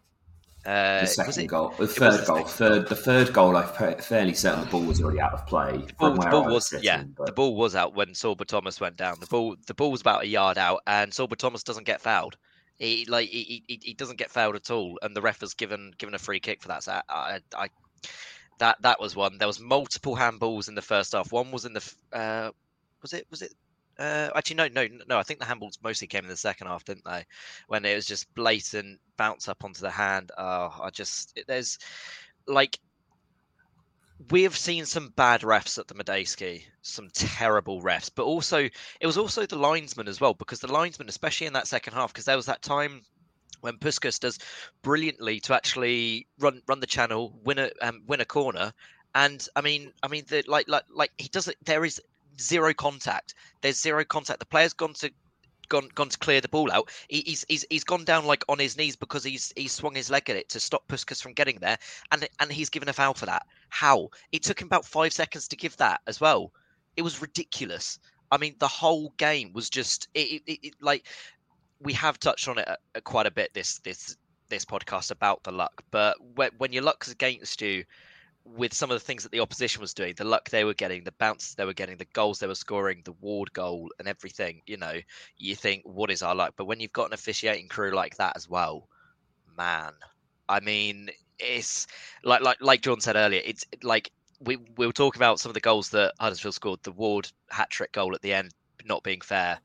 Speaker 2: uh, the second goal, the third goal, third, the third goal. I'm fairly certain the ball was already out of play.
Speaker 3: The ball, the ball was, sitting, yeah, but... the ball was out when Sorba Thomas went down. The ball, the ball was about a yard out, and Sorba Thomas doesn't get fouled. He like he, he, he doesn't get fouled at all, and the ref has given given a free kick for that. So I, I, that that was one. There was multiple handballs in the first half. One was in the uh, was it was it uh, actually, no, no, no. I think the handballs mostly came in the second half, didn't they? When it was just blatant bounce up onto the hand. Oh, I just there's like we have seen some bad refs at the Madejski, some terrible refs, but also it was also the linesman as well because the linesman, especially in that second half, because there was that time when Puscas does brilliantly to actually run run the channel, win a um, win a corner, and I mean, I mean, the, like like like he does it. There is zero contact. There's zero contact. The player's gone to gone gone to clear the ball out. He, he's he's he's gone down like on his knees because he's he's swung his leg at it to stop Puscas from getting there, and and he's given a foul for that. How? It took him about five seconds to give that as well. It was ridiculous. I mean, the whole game was just it, it, it like we have touched on it uh, quite a bit this this this podcast about the luck, but when, when your luck's against you with some of the things that the opposition was doing, the luck they were getting, the bounces they were getting, the goals they were scoring, the ward goal, and everything, you know, you think, what is our luck? But when you've got an officiating crew like that as well, man, I mean, it's like like like John said earlier, it's like we we were talking about some of the goals that Huddersfield scored, the Ward hat trick goal at the end not being fair.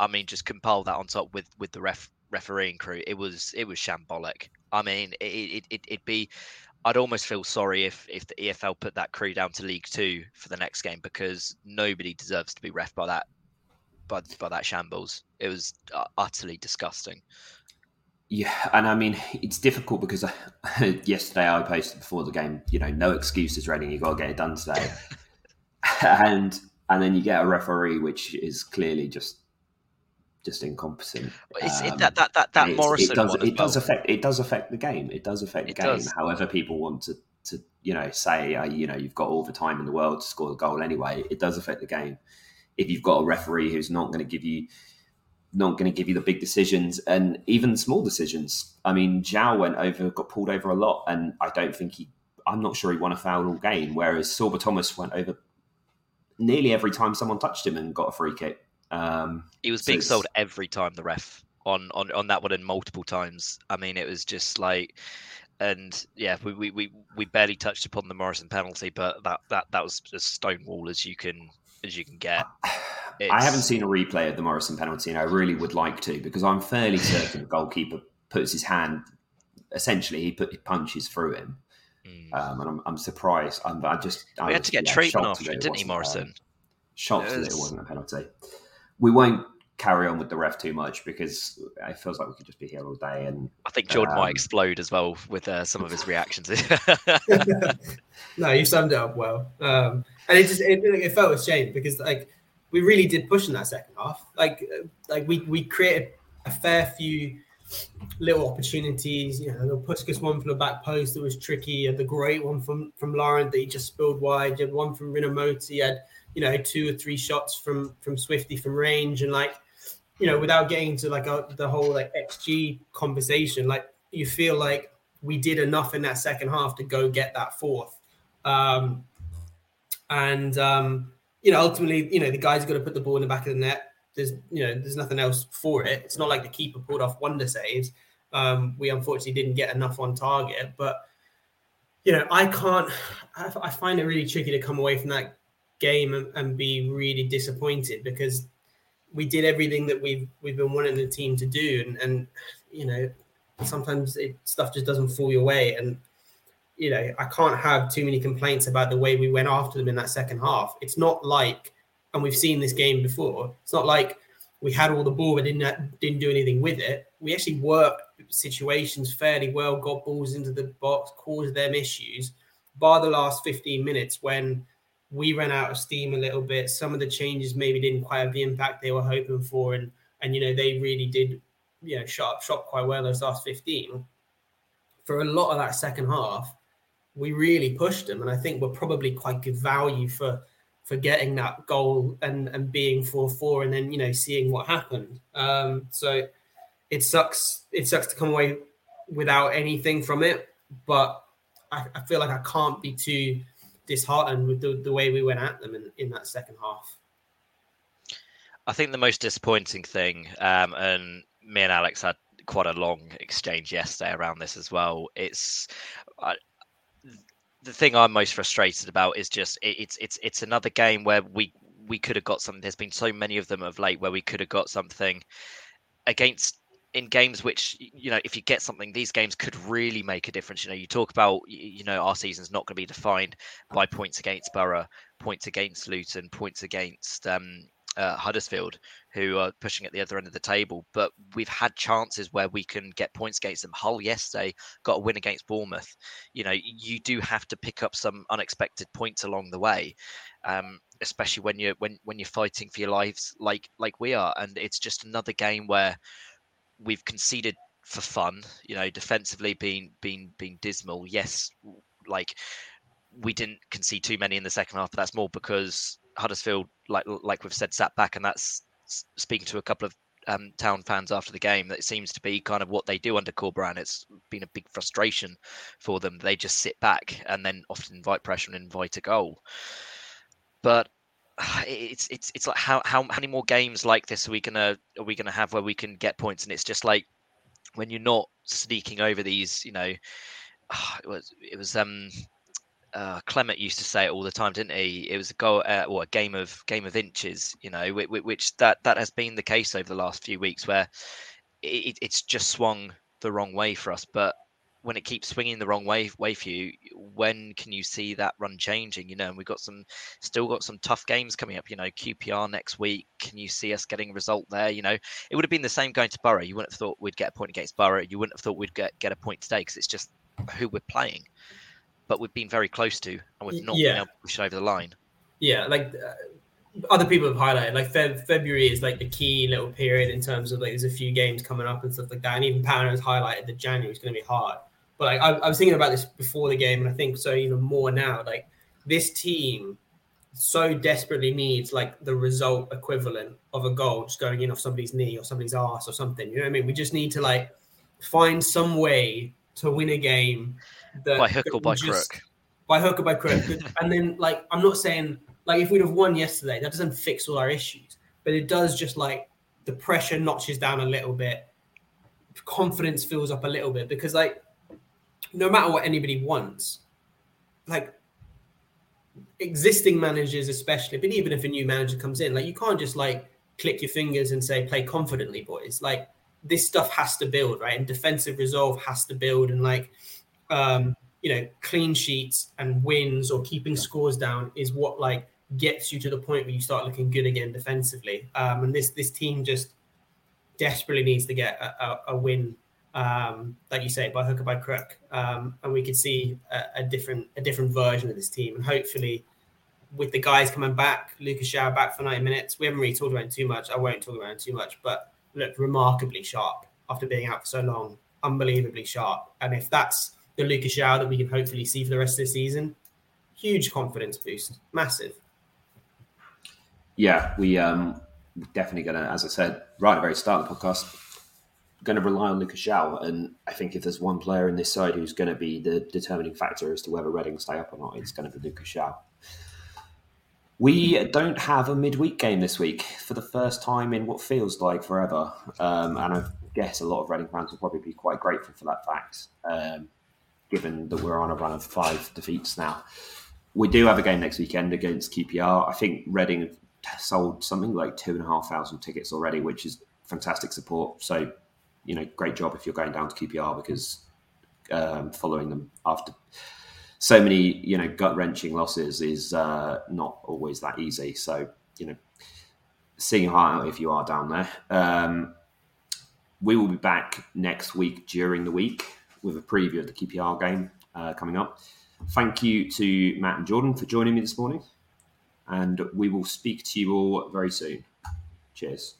Speaker 3: I mean, just compile that on top with with the ref refereeing crew. It was it was shambolic. I mean, it it it would be. I'd almost feel sorry if if the EFL put that crew down to League Two for the next game because nobody deserves to be ref by that by by that shambles. It was uh, utterly disgusting.
Speaker 2: Yeah, and I mean it's difficult because I, yesterday I posted before the game, you know, no excuses, Reading, you got to get it done today, and and then you get a referee which is clearly just just incompetent.
Speaker 3: It's, um, it, that that that, that Morrison
Speaker 2: it does,
Speaker 3: it
Speaker 2: well. does affect it does affect the game. It does affect the
Speaker 3: it
Speaker 2: game.
Speaker 3: Does.
Speaker 2: However, people want to to you know say uh, you know you've got all the time in the world to score the goal anyway. It does affect the game if you've got a referee who's not going to give you not going to give you the big decisions and even small decisions. I mean, João went over, got pulled over a lot, and I don't think he. I'm not sure he won a foul all game. Whereas Sorba Thomas went over nearly every time someone touched him and got a free kick. Um,
Speaker 3: he was being sold every time the ref on, on on that one and multiple times. I mean, it was just like, and yeah, we we, we, we barely touched upon the Morrison penalty, but that that that was as stonewall as you can as you can get.
Speaker 2: It's... I haven't seen a replay of the Morrison penalty, and I really would like to because I'm fairly certain the goalkeeper puts his hand. Essentially, he put he punches through him, mm. um, and I'm, I'm surprised. I'm, I just
Speaker 3: I had to get yeah, treatment after it, didn't he, Morrison?
Speaker 2: Shocked that it wasn't a penalty. We won't carry on with the ref too much because it feels like we could just be here all day. And
Speaker 3: I think Jordan um, might explode as well with uh, some of his reactions.
Speaker 4: no, you summed it up well, um, and it just it, it, felt a shame because like we really did push in that second half. Like like we we created a fair few little opportunities. You know, the Puscas one from the back post that was tricky, and the great one from from Laurent that he just spilled wide. You had one from Rinomhota. You had you know two or three shots from from Swifty from range, and like you know, without getting to like a, the whole like XG conversation, like you feel like we did enough in that second half to go get that fourth. Um, and um, you know, ultimately, you know, the guys got to put the ball in the back of the net. There's, you know, there's nothing else for it. It's not like the keeper pulled off wonder saves. Um, we unfortunately didn't get enough on target, but you know, I can't. I, I find it really tricky to come away from that game and, and be really disappointed because we did everything that we've we've been wanting the team to do, and, and you know sometimes it, stuff just doesn't fall your way, and you know I can't have too many complaints about the way we went after them in that second half. It's not like, and we've seen this game before. It's not like we had all the ball but didn't didn't do anything with it. We actually worked situations fairly well, got balls into the box, caused them issues. Bar the last 15 minutes when we ran out of steam a little bit. Some of the changes maybe didn't quite have the impact they were hoping for, and and you know they really did, you know, shot shot quite well those last fifteen. For a lot of that second half, we really pushed them, and I think we're probably quite good value for for getting that goal and and being four four, and then you know seeing what happened. Um, so it sucks. It sucks to come away without anything from it, but I, I feel like I can't be too disheartened with the, the way we went at them in, in that second half.
Speaker 3: I think the most disappointing thing, um, and me and Alex had quite a long exchange yesterday around this as well. It's I, the thing I'm most frustrated about is just it, it's it's it's another game where we we could have got something. There's been so many of them of late where we could have got something against in games which you know if you get something these games could really make a difference you know you talk about you know our season's not going to be defined by points against borough points against luton points against um, uh, Huddersfield, who are pushing at the other end of the table. But we've had chances where we can get points against them. Hull yesterday got a win against Bournemouth. You know, you do have to pick up some unexpected points along the way, um, especially when you're when when you're fighting for your lives like like we are. And it's just another game where we've conceded for fun, you know, defensively being being being dismal. Yes, like we didn't concede too many in the second half, but that's more because Huddersfield, like like we've said, sat back, and that's speaking to a couple of um, town fans after the game. That seems to be kind of what they do under Corberán. It's been a big frustration for them. They just sit back and then often invite pressure and invite a goal. But it's it's it's like how how many more games like this are we gonna are we gonna have where we can get points? And it's just like when you're not sneaking over these, you know, it was it was um uh, Clement used to say it all the time, didn't he? It was a goal uh, or a game of game of inches, you know, which, which that that has been the case over the last few weeks, where it, it's just swung the wrong way for us. But when it keeps swinging the wrong way way for you, when can you see that run changing? You know, and we've got some still got some tough games coming up. You know, QPR next week. Can you see us getting a result there? You know, it would have been the same going to Borough. You wouldn't have thought we'd get a point against Borough. You wouldn't have thought we'd get get a point today because it's just who we're playing. But we've been very close to, and we've not
Speaker 4: Yeah.
Speaker 3: been able to push it over the line.
Speaker 4: yeah, like uh, other people have highlighted, like Feb- February is like the key little period in terms of like there's a few games coming up and stuff like that. And even Power has highlighted that January is going to be hard. But like I, I was thinking about this before the game, and I think so even more now. Like this team so desperately needs like the result equivalent of a goal just going in off somebody's knee or somebody's ass or something. You know what I mean? We just need to like find some way to win a game that
Speaker 3: By hook
Speaker 4: that
Speaker 3: or by
Speaker 4: just-
Speaker 3: crook.
Speaker 4: by hook or by crook. and then, like, I'm not saying like if we'd have won yesterday, that doesn't fix all our issues, but it does just like the pressure notches down a little bit, confidence fills up a little bit because like no matter what anybody wants, like existing managers especially, but even if a new manager comes in, like you can't just like click your fingers and say play confidently, boys. Like this stuff has to build, right? And defensive resolve has to build and like um you know, clean sheets and wins or keeping scores down is what like gets you to the point where you start looking good again defensively. Um, and this this team just desperately needs to get a, a, a win, um, like you say, by hook or by crook. Um, and we could see a, a different a different version of this team. And hopefully, with the guys coming back, Lucas João back for 90 minutes. We haven't really talked about him too much. I won't talk about him too much, but looked remarkably sharp after being out for so long. Unbelievably sharp. And if that's the Lucas João that we can hopefully see for the rest of the season, huge confidence boost, massive.
Speaker 2: Yeah, we um definitely gonna, as I said right at the very start of the podcast, going to rely on Lucas João. And I think if there's one player in this side who's going to be the determining factor as to whether Reading stay up or not, it's going to be Lucas João. We don't have a midweek game this week for the first time in what feels like forever. Um, and I guess a lot of Reading fans will probably be quite grateful for that fact, um, given that we're on a run of five defeats now. We do have a game next weekend against QPR. I think Reading sold something like two and a half thousand tickets already, which is fantastic support. So, you know, great job if you're going down to QPR because um, following them after so many, you know, gut wrenching losses is uh, not always that easy. So, you know, seeing heart out if you are down there. Um, we will be back next week during the week with a preview of the QPR game uh, coming up. Thank you to Matt and Jordan for joining me this morning, and we will speak to you all very soon. Cheers.